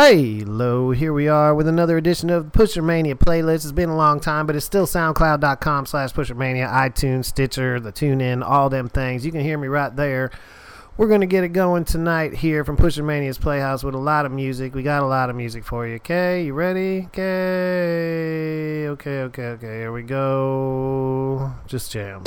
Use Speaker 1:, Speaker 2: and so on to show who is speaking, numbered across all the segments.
Speaker 1: Hello, here we are with another edition of Pusher Mania playlist. It's been a long time, but it's still soundcloud.com slash pushermania, iTunes, Stitcher, the TuneIn, all them things. You can hear me right there. We're going to get it going tonight here from Pusher Mania's Playhouse with a lot of music. We got a lot of music for you, okay? You ready? Okay. Okay, okay, okay. Here we go. Just jams.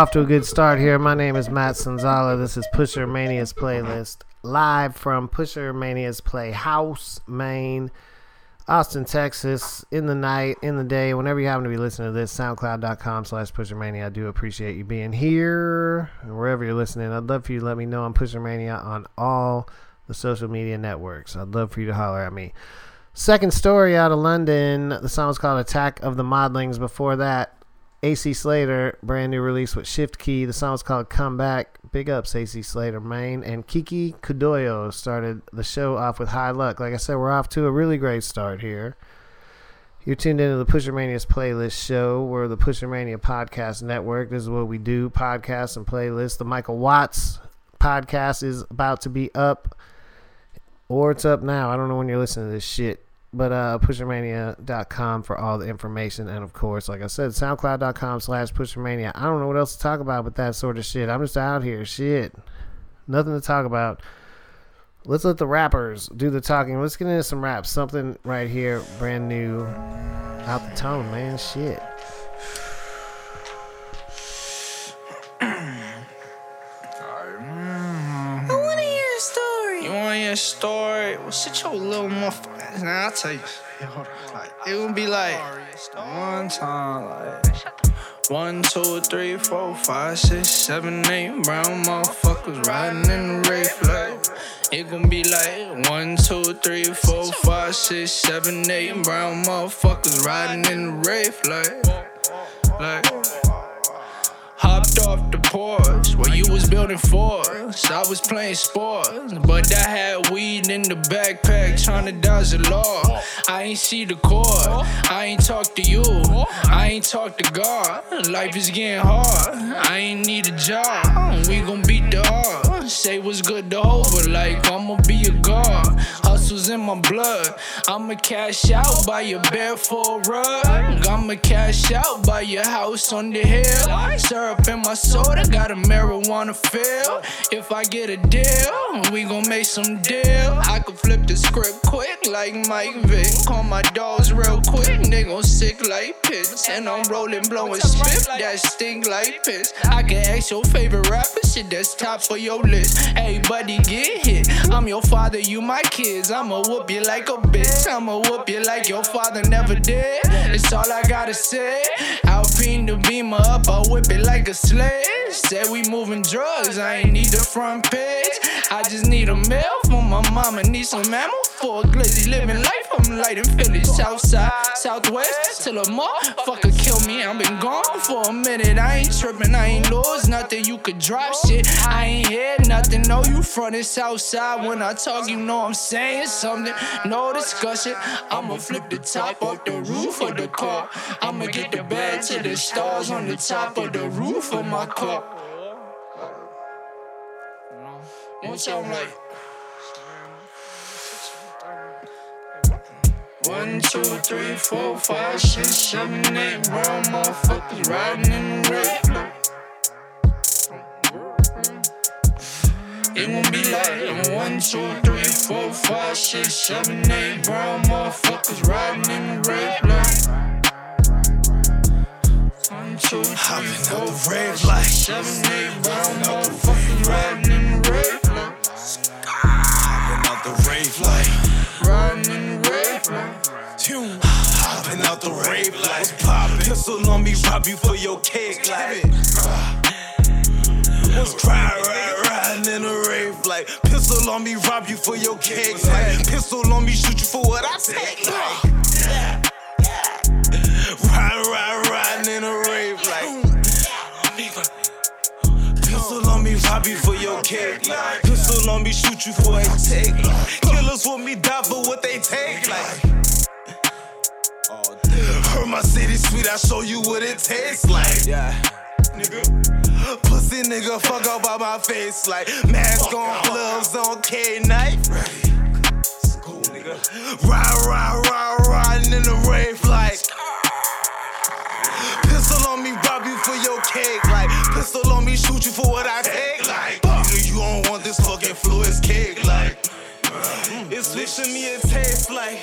Speaker 1: Off to a good start here. My name is Matt Sanzala. This is Pusher Mania's playlist live from Pusher Mania's Playhouse, Maine, Austin, Texas, in the night, in the day, whenever you happen to be listening to this, soundcloud.com slash pushermania. I do appreciate you being here wherever you're listening. I'd love for you to let me know I'm Pusher Mania on all the social media networks. I'd love for you to holler at me. Second Storey out of London. The song was called Attack of the Modlings. Before that, AC Slater, brand new release with Shift Key. The song was called Come Back. Big ups, AC Slater, Maine. And Kiki Kudoyo started the show off with High Luck. Like I said, we're off to a really great start here. You're tuned into the Pusher Mania's playlist show. We're the Pusher Mania Podcast Network. This is what we do podcasts and playlists. The Michael Watts podcast is about to be up, or it's up now. I don't know when you're listening to this shit. But uh, pushermania.com for all the information. And of course, like I said, soundcloud.com slash pushermania. I don't know what else to talk about with that sort of shit. I'm just out here. Shit. Nothing to talk about. Let's let the rappers do the talking. Let's get into some raps. Something right here, brand new, out the tone, man. Shit.
Speaker 2: I wanna hear a story.
Speaker 3: You want your story? Well, sit your little motherfucker. Now I'll tell you. Like, it would be like one time, like one, two, three, four, five, six, seven, eight brown motherfuckers riding in the race like. It gon' be like one, two, three, four, five, six, seven, eight brown motherfuckers riding in the race like, like. Porch where you was building forts. I was playing sports, but I had weed in the backpack trying to dodge the law. I ain't see the court, I ain't talk to you, I ain't talk to God. Life is getting hard, I ain't need a job. We gon' beat the odds. Say what's good to over, like I'ma be a god. Hustle's in my blood. I'ma cash out, buy your bed for a rug. I'ma cash out, buy your house on the hill. Syrup in my soda, got a marijuana feel. If I get a deal, we gon' make some deal. I can flip the script quick like Mike Vick. Call my dogs real quick, they gon' sick like piss. And I'm rolling, blowing spit that stink like piss. I can ask your favorite rapper, shit that's top for your list. Hey, buddy, get hit. I'm your father, you my kids. I'ma whoop you like a bitch. I'ma whoop you like your father never did. It's all I gotta say. Alpine the beamer up, I whip it like a sledge. Said we moving drugs, I ain't need the front page. I just need a mail for my mama, need some ammo for a glizzy living life. I'm lighting Philly, south side, southwest, till a motherfucker kill me. I've been gone for a minute, I ain't tripping, I ain't lose nothing. You could drop shit, I ain't hear nothing. No, you frontin' south side. When I talk, you know I'm saying something. No discussion, I'ma flip the top off the roof of the car. I'ma get the bed to the stars on the top of the roof of my car. One time like. One, two, three, four, five, six, seven, eight brown motherfuckers riding in the red. It won't be like one, two, three, four, five, six, seven, eight brown motherfuckers riding in the red light. One, two, three, four, five, six, seven, eight brown motherfuckers riding
Speaker 4: out the rave light. Poppin'. Pistol on me, rob you for your cake like. Was ride, riding in a rave like. Pistol on me, rob you for your cake like. Pistol on me, shoot you for what I take like. Ride, ride, riding in a rave like. Pistol on me, rob you for your cake like. Pistol on me, shoot you for a take like. Killers want me die for what they take like. My city sweet, I show you what it tastes like. Yeah. Nigga. Pussy nigga, fuck up out my face like mask on, gloves on, K knife. Cool nigga. Ride, ride, ride, riding in the rave like. Pistol on me, rob you for your cake like. Pistol on me, shoot you for what I take like. Nigga, you don't want this fucking fluid cake like. It's wishing me, it tastes like.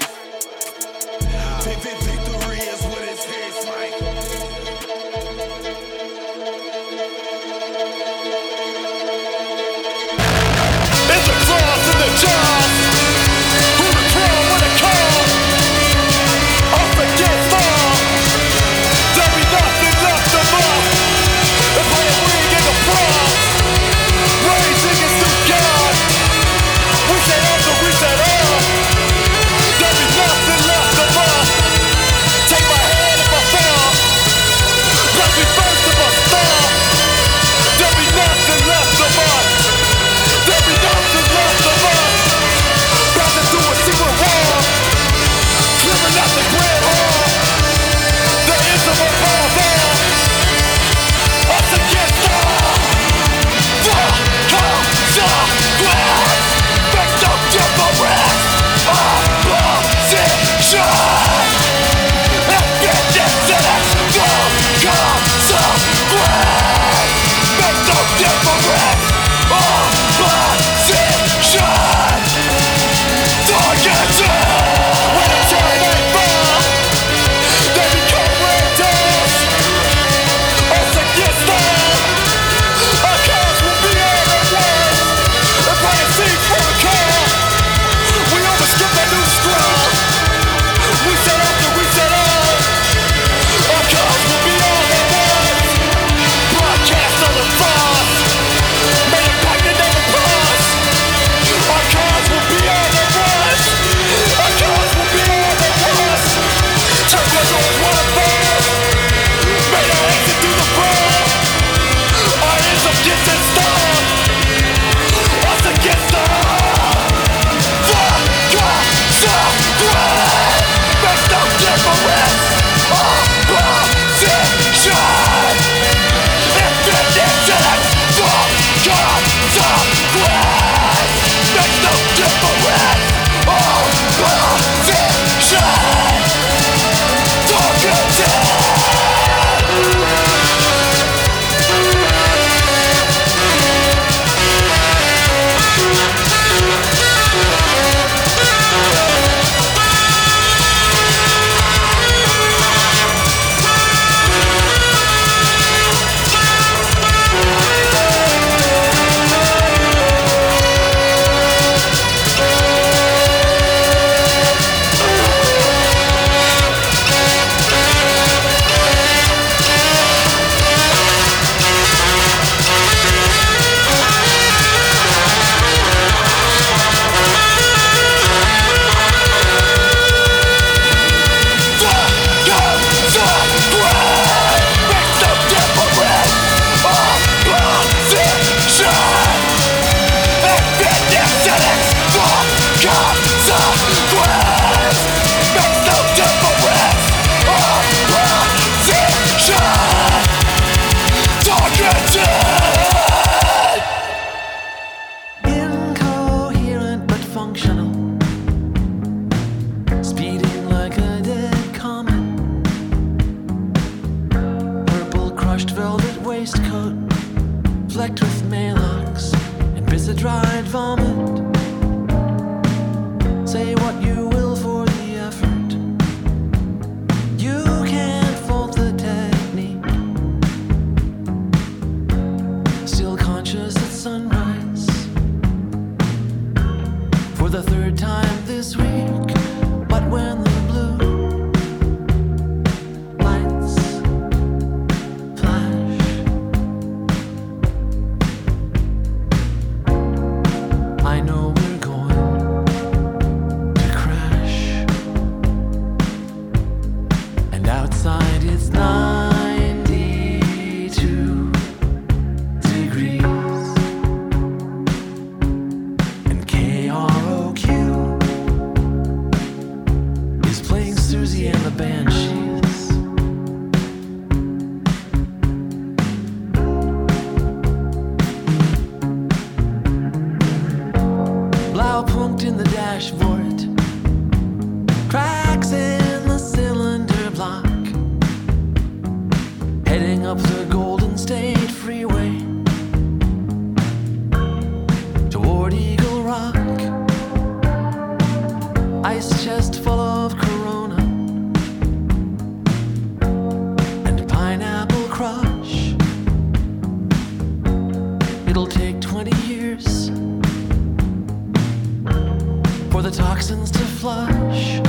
Speaker 5: To flush.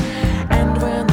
Speaker 5: And when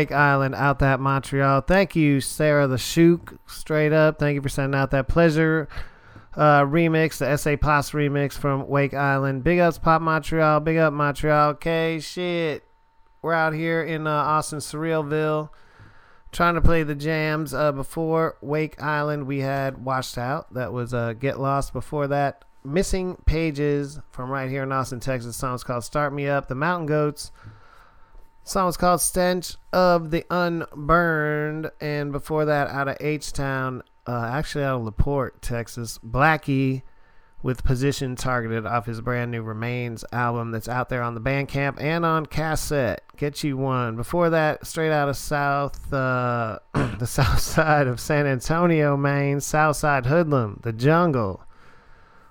Speaker 1: Wake Island out that Montreal. Thank you, Sarah the Shook. Straight up. Thank you for sending out that pleasure uh, remix, the SA Pos remix from Wake Island. Big ups, Pop Montreal. Big up, Montreal. Okay, shit. We're out here in uh, Austin, Surrealville. trying to play the jams. Uh, before Wake Island, we had Washed Out. That was uh, Get Lost. Before that, Missing Pages from right here in Austin, Texas. Song's called Start Me Up. The Mountain Goats. Song was called Stench of the Unburned. And before that, out of H Town, uh, actually out of LaPorte, Texas, Blackie with Position Targeted off his brand new Remains album that's out there on the Bandcamp and on cassette. Get you one. Before that, straight out of South, uh, the south side of San Antonio, Maine, South Side Hoodlum, The Jungle.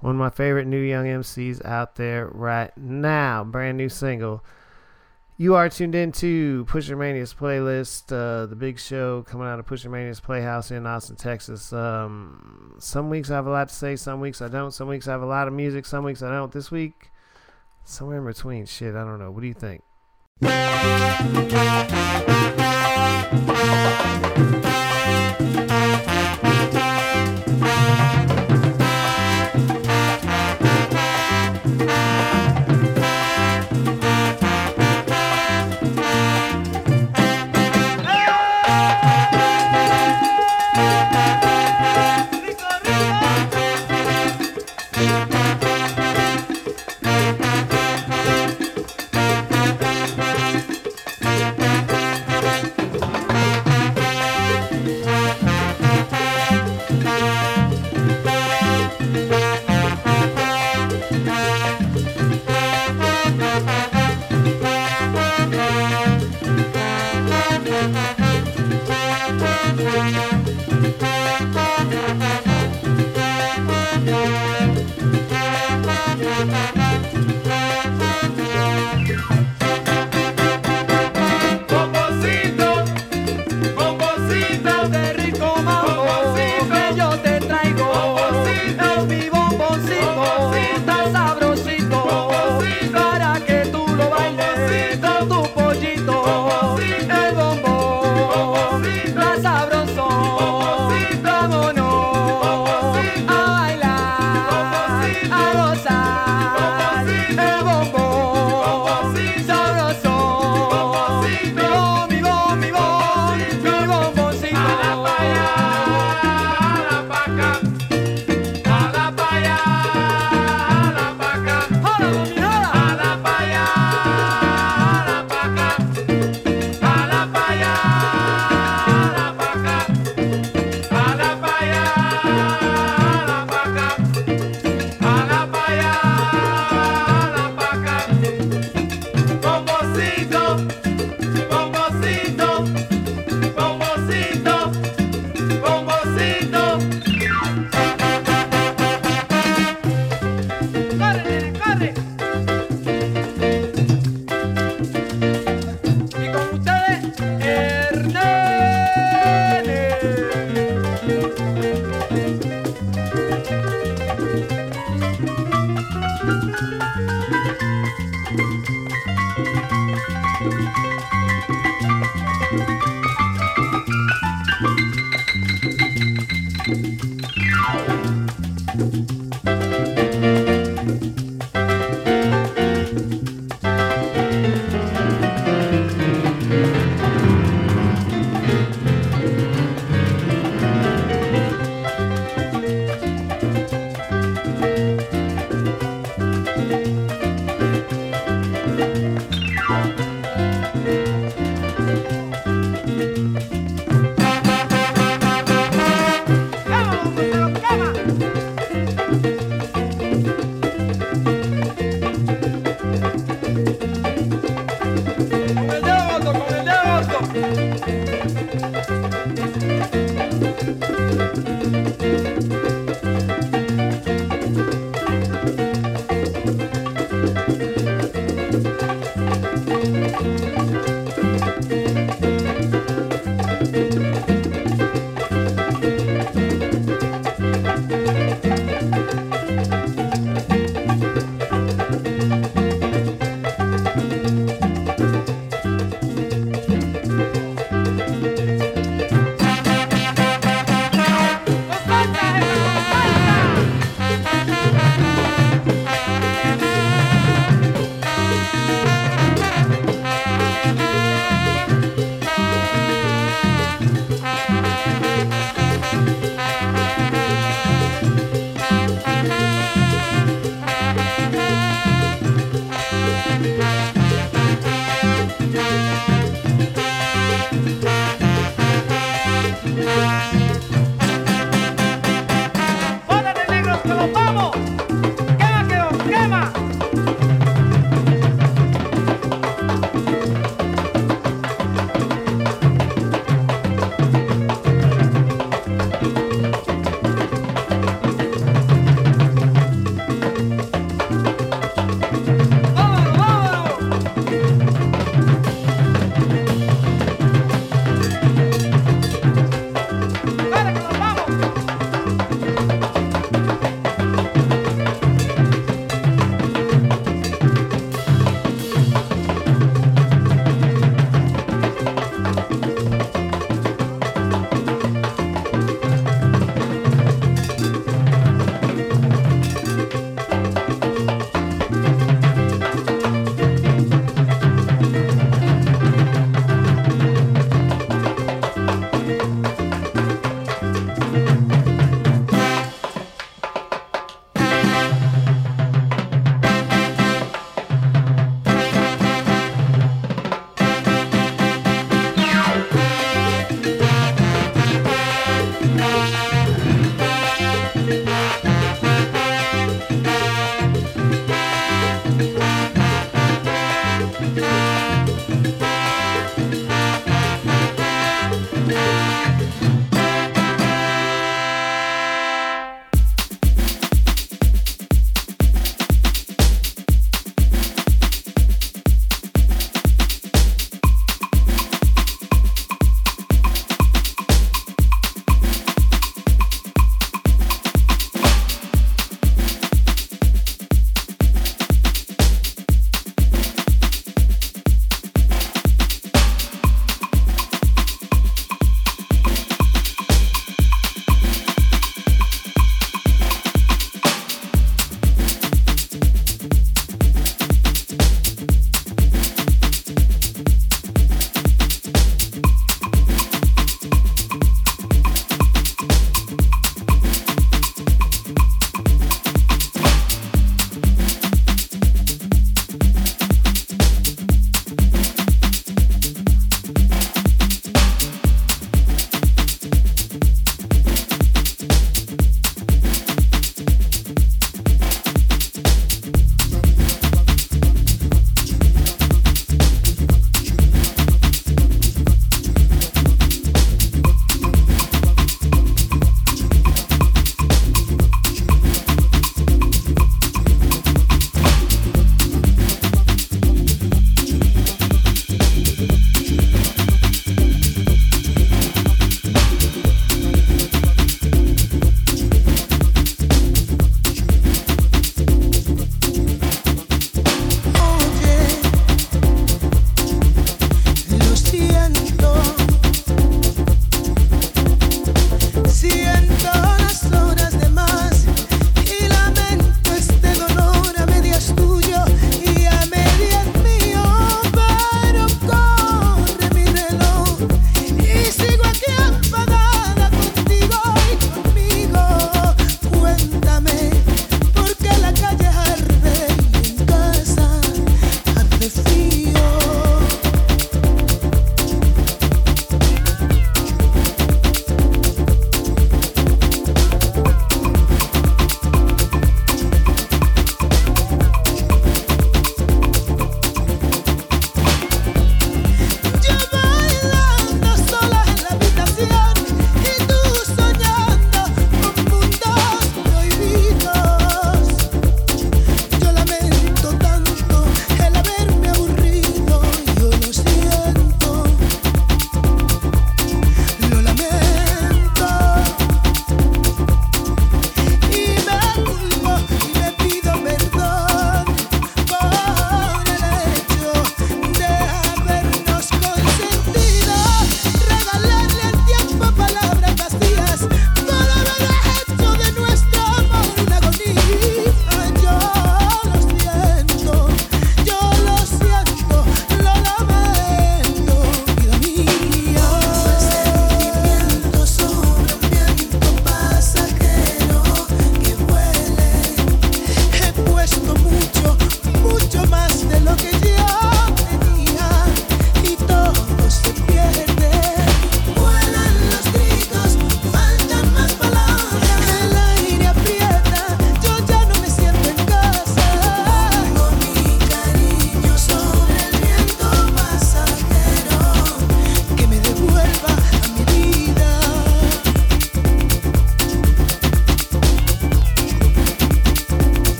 Speaker 1: One of my favorite new young MCs out there right now. Brand new single. You are tuned into Pusher Mania's playlist, uh, the big show coming out of Pusher Mania's Playhouse in Austin, Texas. Um, some weeks I have a lot to say, some weeks I don't. Some weeks I have a lot of music, some weeks I don't. This week, somewhere in between. Shit, I don't know. What do you think?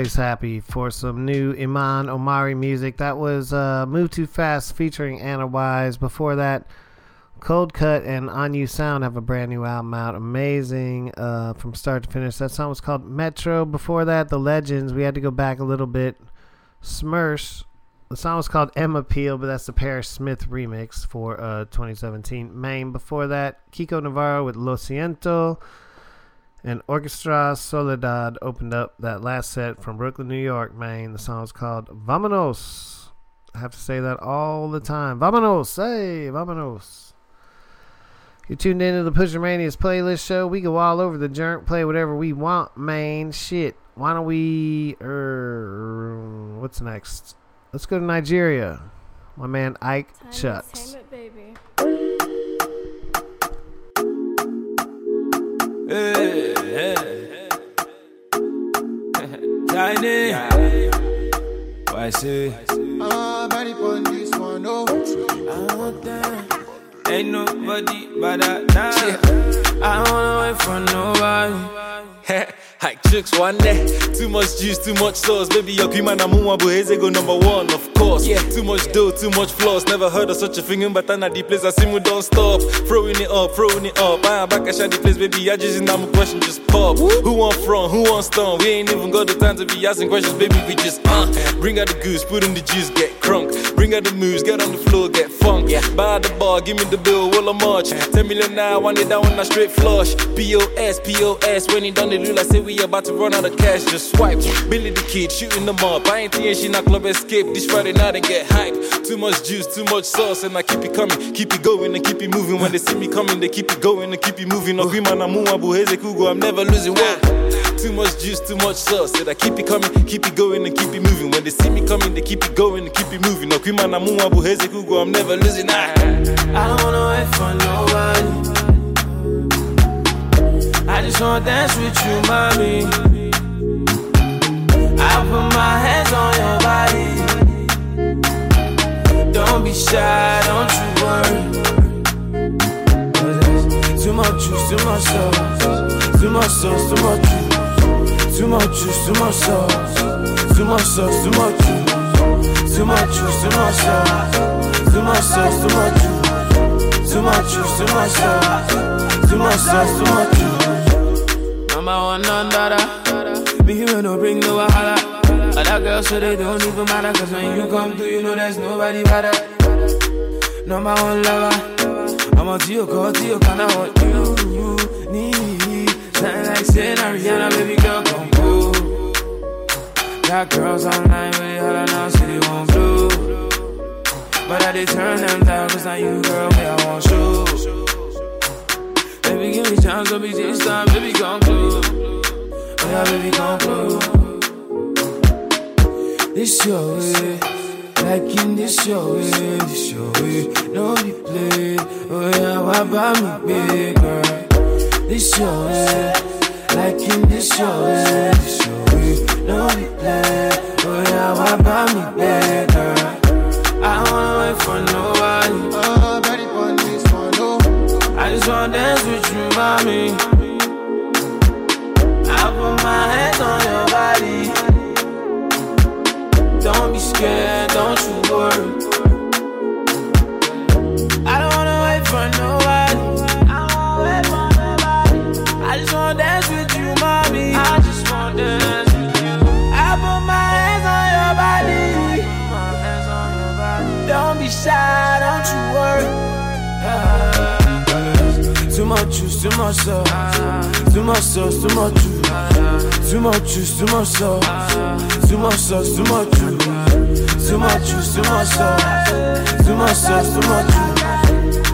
Speaker 1: Always happy for some new Iman Omari music. That was uh, Move Too Fast featuring Anna Wise. Before that, Coldcut and On-U Sound have a brand new album out. Amazing uh, from start to finish. That song was called Metro. Before that, The Legends. We had to go back a little bit. Smurfs. The song was called M Appeal, but that's the Paris Smith remix for uh, 2017. Maine. Before that, Kiko Navarro with Lo Siento. And Orchestra Soledad opened up that last set from Brooklyn, New York, Maine. The song is called Vamonos. I have to say that all the time. Vamonos, hey, vamonos. You're tuned into the Pusher Mania's playlist show. We go all over the jerk, play whatever we want, man. Shit. Why don't we. Er, what's next? Let's go to Nigeria. My man Ike Chucks.
Speaker 6: Hey, hey. Tiny. Why say?
Speaker 7: Ah, body on this one, oh.
Speaker 6: I want that. Ain't nobody but that. Nah. I don't wanna wait for nobody.
Speaker 8: I chicks one day. Too much juice, too much sauce. Baby, your cream and amu buheze go number one, of course. Yeah. Too much dough, too much floss. Never heard of such a thing, but I'm at the place I see we don't stop. Throwing it up, throwing it up. I am back at the place, baby. I just in my question, just pop. Who want front? Who want stone? We ain't even got the time to be asking questions, baby. We just uh. Bring out the goose, put in the juice, get crunk. Bring out the moves, get on the floor, get funk. Yeah. Buy the bar, give me the bill, will I march? 10 million now, I want it down when I straight flush. POS, POS, when he done the look, I say we about to run out of cash, just swipe. Billy the kid, shooting them up. I ain't thinking she not club escape. This Friday night and get hype. Too much juice, too much sauce, and I keep it coming, keep it going and keep it moving. When they see me coming, they keep it going and keep it moving. No green man, I'm I'm never losing one. Too much juice, too much sauce. Said I keep it coming, keep it going and keep it moving. When they see me coming, they keep it going and keep it moving. No I'm never losing.
Speaker 6: I don't wanna wait for nobody. I just wanna dance with you, mommy. I put my hands on your body. Don't be shy, don't you worry. Too much juice, too much sauce. Too much sauce, too much juice. Too much juice, too much sauce. Too much sauce, too much juice. Too much juice, too much sauce. Too much sauce, too much juice. Too much juice, too much sauce. Too much sauce, too much juice. Number one under Me here no bring no wahala. Other girls so they don't even matter. Cause when you come through, you know there's nobody better. Number one lover. I'm to your call, to your kind of what you, you need. Shine like Serena, Rihanna, baby girl, come go. Got girls online with it, holla now, say they want blue. But I did turn them down, cause now you, girl, me, I want show. Baby, give me time, don't be this time, baby, come close. Oh yeah, baby, come close. This your way. Like in this your way, this your way, no be play. Oh yeah, why buy me big girl? This your way, like in this your way, this your way, no be play. Oh yeah, why buy me big girl? I wanna wait for nobody. Just dance with you, mommy. I put my hands on your body. Don't be scared, don't you worry. Much juice, too much sauce. Too much sauce, too much. Too much juice, too much sauce. Too much sauce, too much. Too much juice, too much sauce. Too much sauce, too much.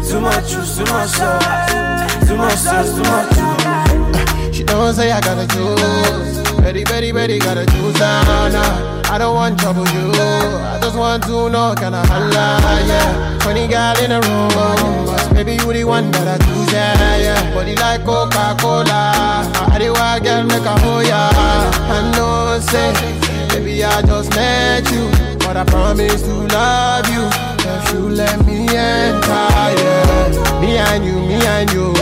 Speaker 6: Too much juice, too much sauce. Too much sauce, too much.
Speaker 7: She don't say I gotta choose. Very, very, very gotta choose now. I don't want trouble, you. I just want to know, can I holla, yeah. Funny girl in the room. But maybe you the one that I choose, yeah, yeah. Body like Coca-Cola. I the wild girl make a hoe, yeah. I know, say, baby, I just met you. But I promise to love you. If you let me enter, yeah. Me and you, me and you.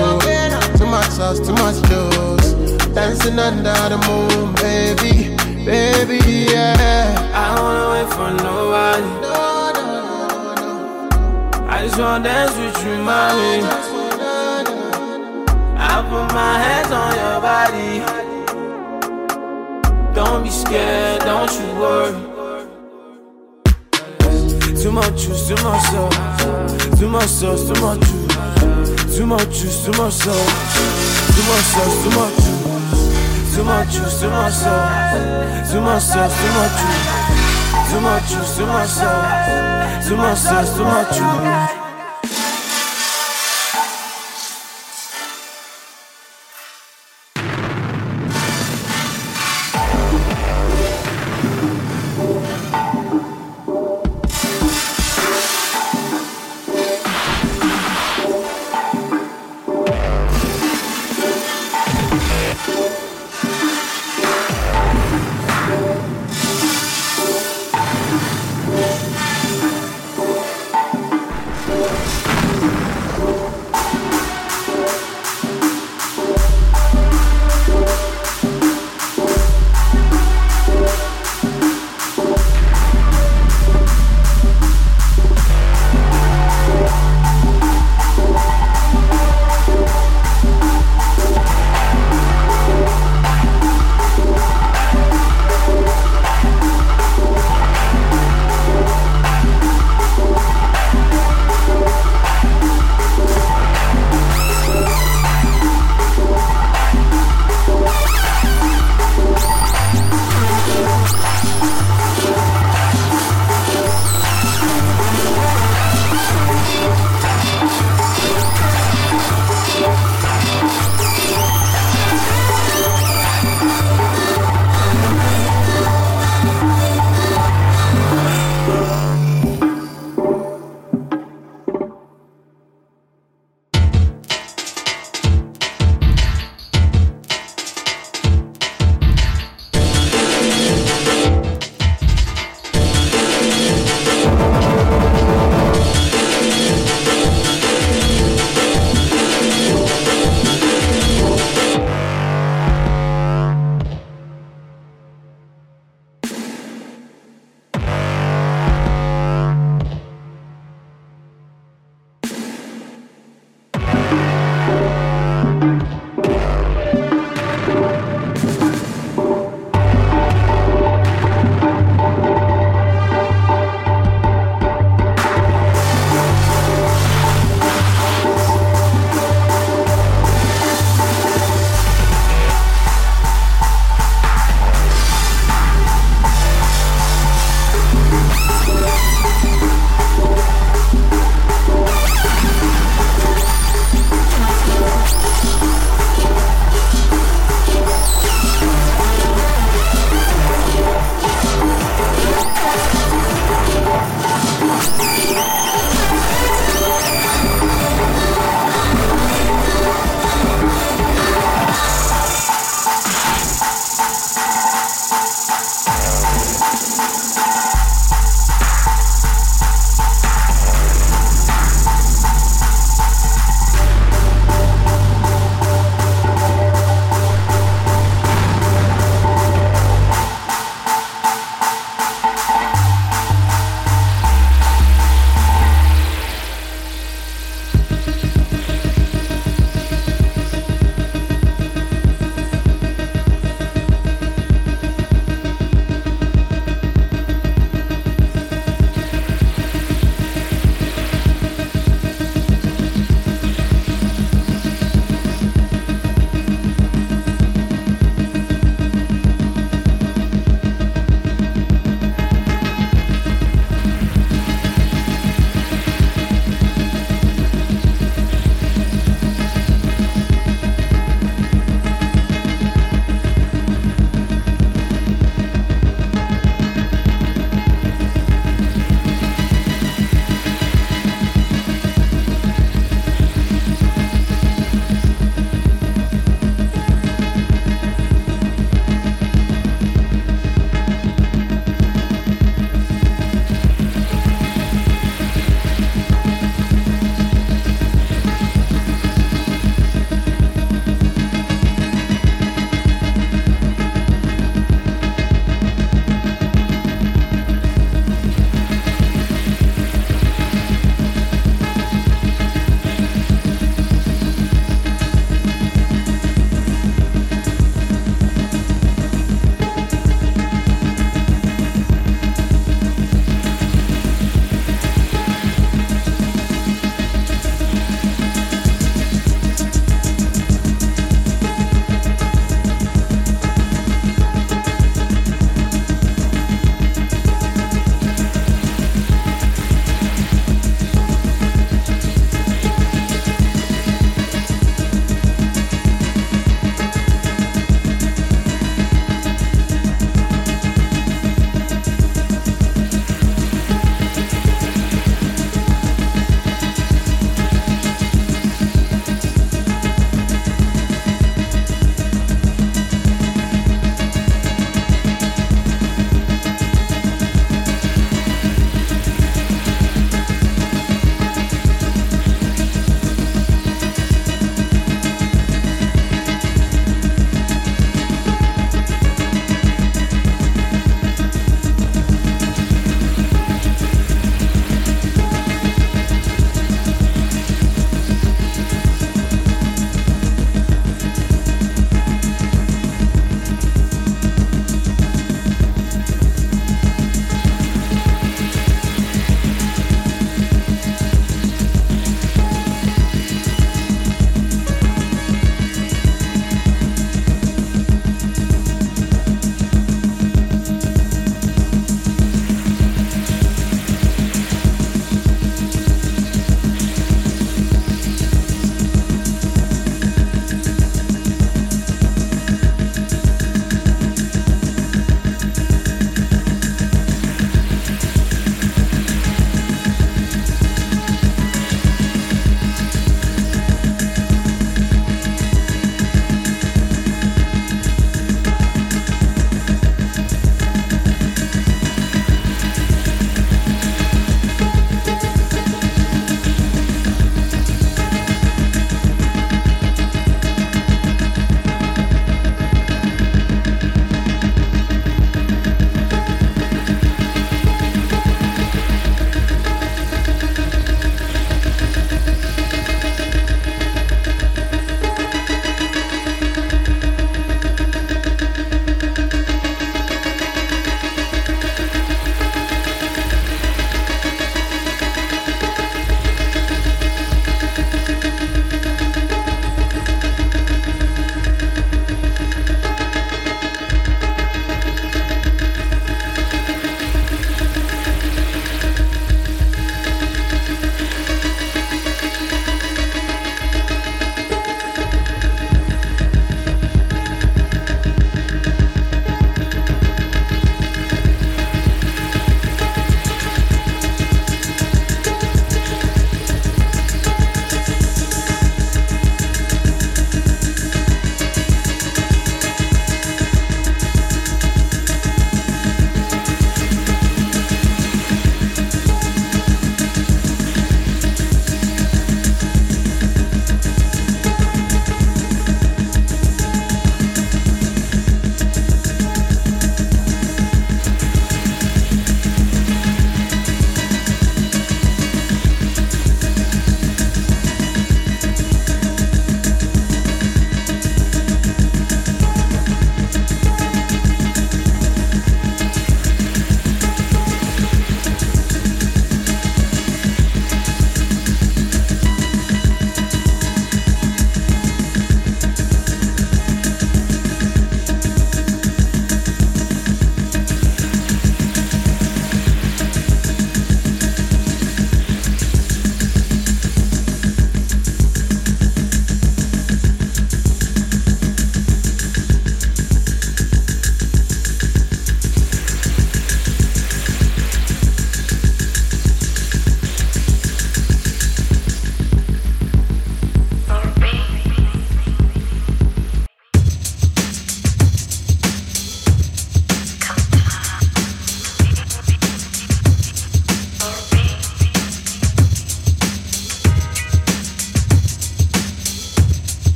Speaker 7: Too much sauce, too much juice. Dancing under the moon, baby, baby, yeah.
Speaker 6: I don't wanna wait for nobody.
Speaker 7: No, no, no, no.
Speaker 6: I just wanna dance with you, mommy.
Speaker 7: Just wanna, no,
Speaker 6: I put my hands on your body. Don't be scared, don't you worry. Too much juice, too much sauce. Too much sauce, too much juice. Too much juice, too much sauce. Too much sauce, too much juice. Too juice, too much sauce. Too sauce, too much juice. Too juice, too much sauce. Too sauce, too much juice.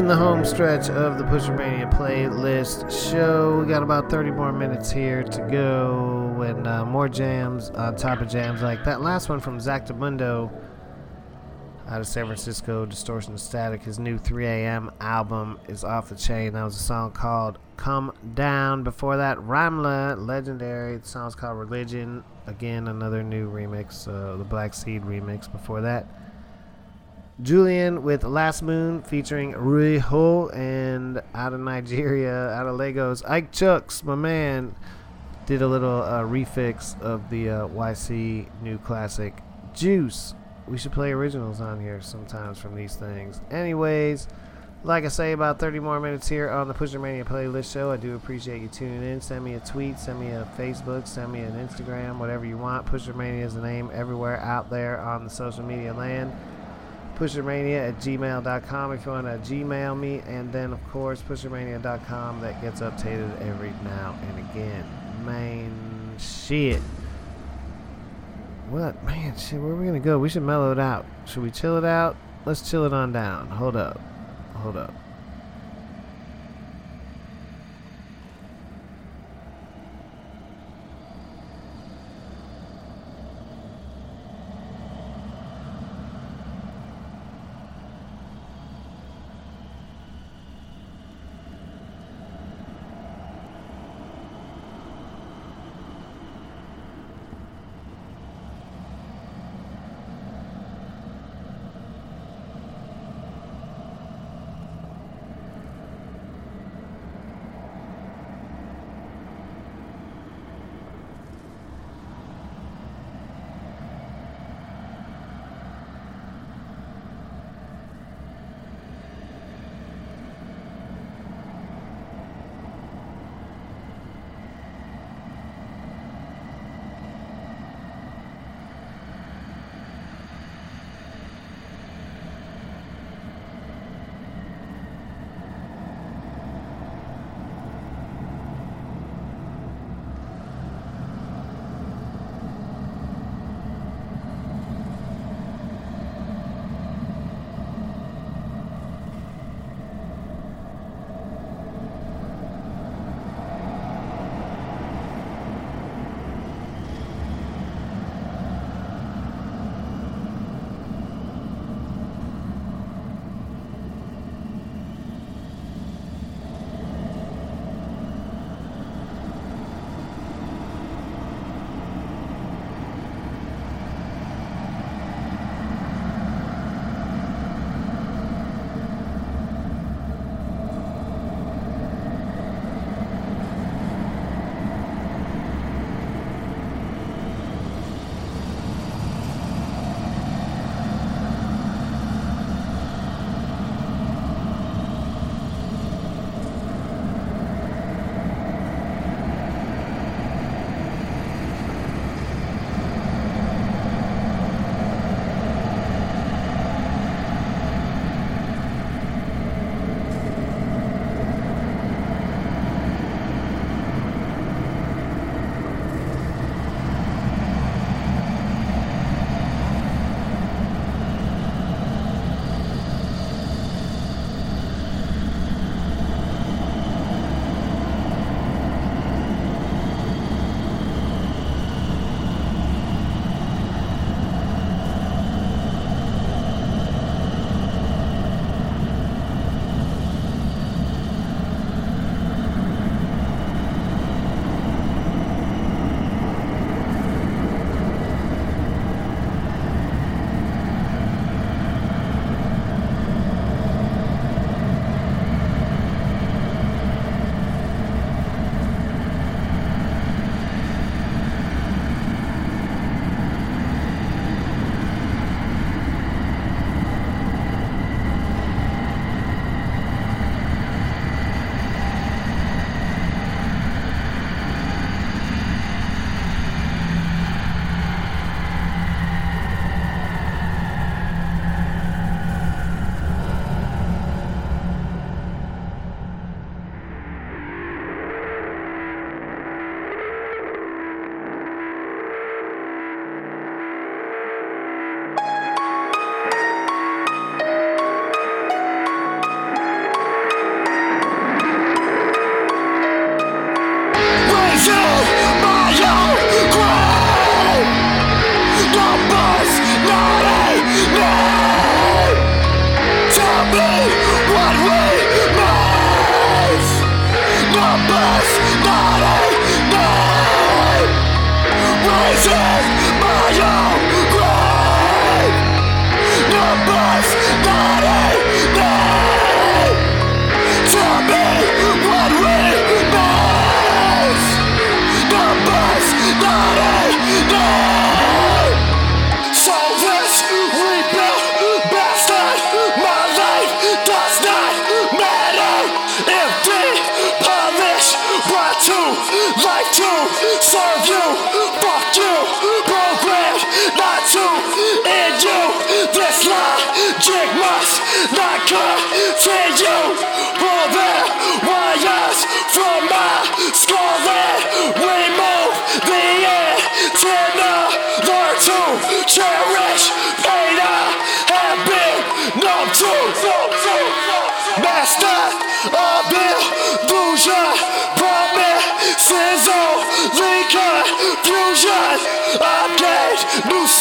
Speaker 1: In the home stretch of the Pusher Mania playlist show. We got about 30 more minutes here to go, and uh, more jams on top of jams like that last one from Zactamundo out of San Francisco, Distortion Static. His new 3 a.m. album is off the chain. That was a song called Come Down. Before that, Ramla, legendary. The song's called Religion. Again, another new remix, uh, the Black Seed remix. Before that, Julian with Last Moon featuring Rui Ho and out of Nigeria, out of Lagos, Ike Chucks, my man, did a little uh, refix of the uh, YCee new classic Juice. We should play originals on here sometimes from these things. Anyways, like I say, about 30 more minutes here on the Pusher Mania playlist show. I do appreciate you tuning in. Send me a tweet, send me a Facebook, send me an Instagram, whatever you want. Pusher Mania is the name everywhere out there on the social media land pushermania at gmail.com if you want to gmail me and then of course pushermania.com that gets updated every now and again. Man shit. What? Man shit where are we gonna go? We should mellow it out. Should we chill it out? Let's chill it on down. Hold up. Hold up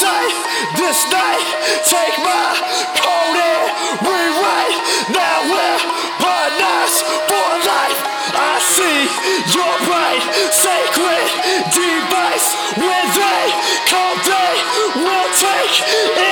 Speaker 6: this night. Take my code and rewrite. Now we're partners for life. I see your bright sacred device. When they come, they will take it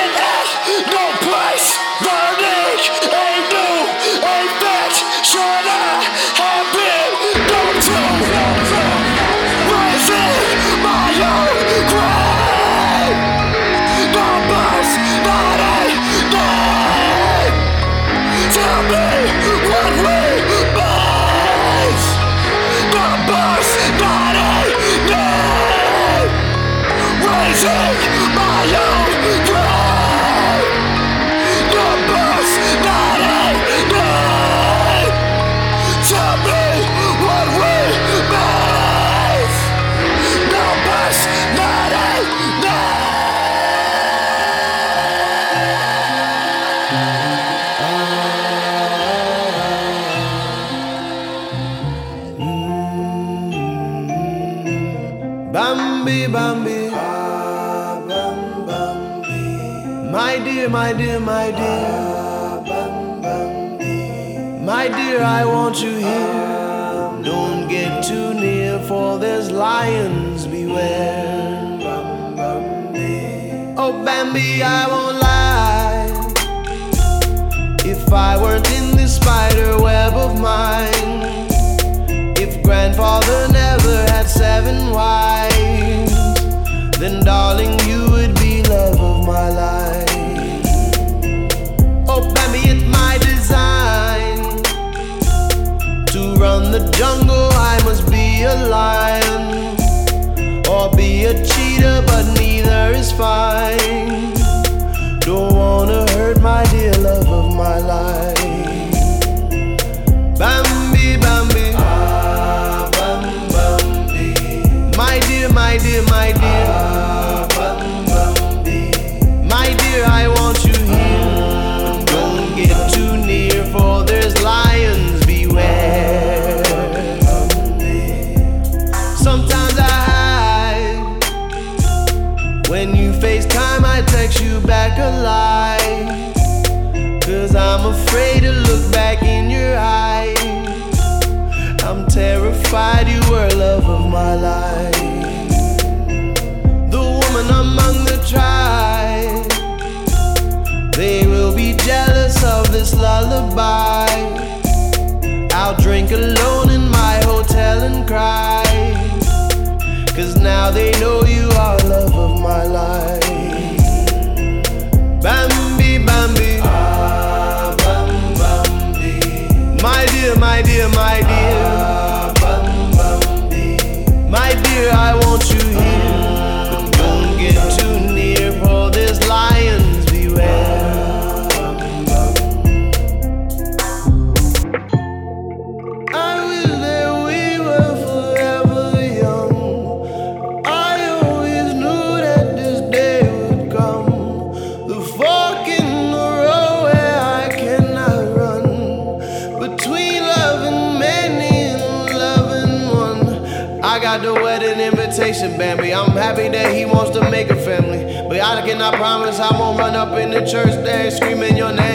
Speaker 9: dear, my dear, my dear. My dear, I want you here. Don't get too near, for there's lions beware. Oh, Bambi, I won't lie. If I weren't in this spider web of mine, if grandfather never had seven wives, then darling, the jungle. I must be a lion or be a cheetah, but neither is fine. Text you back a lie. Cause I'm afraid to look back in your eyes. I'm terrified you were love of my life. The woman among the tribe. They will be jealous of this lullaby. I'll drink alone in my hotel and cry. Cause now they know you are love of my life. Bambi. Ah, bam, Bambi. My dear, my dear, my dear. My dear, I Bambi. I'm happy that he wants to make a family. But I cannot promise I won't run up in the church there screaming your name,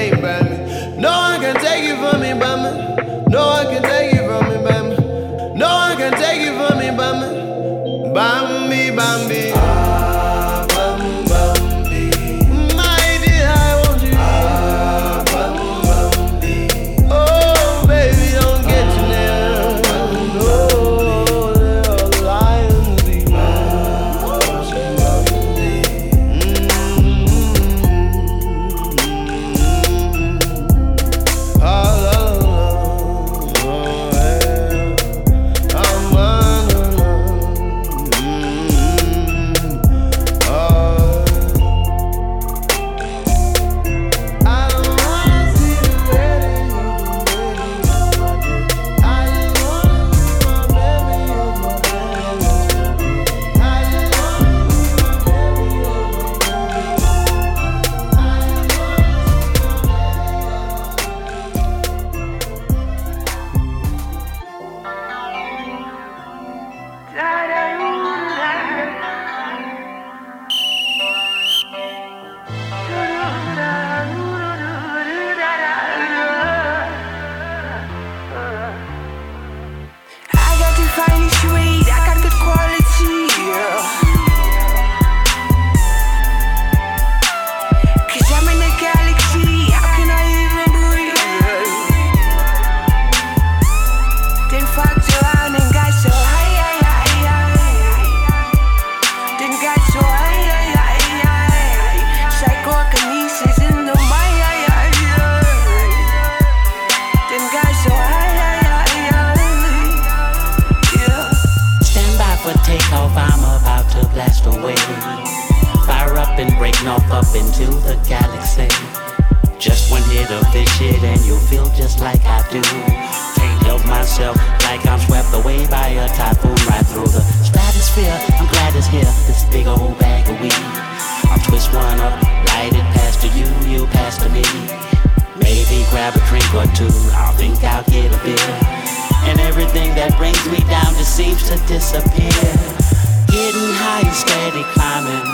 Speaker 10: getting higher, steady climbing.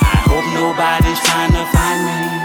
Speaker 10: I hope nobody's trying to find me.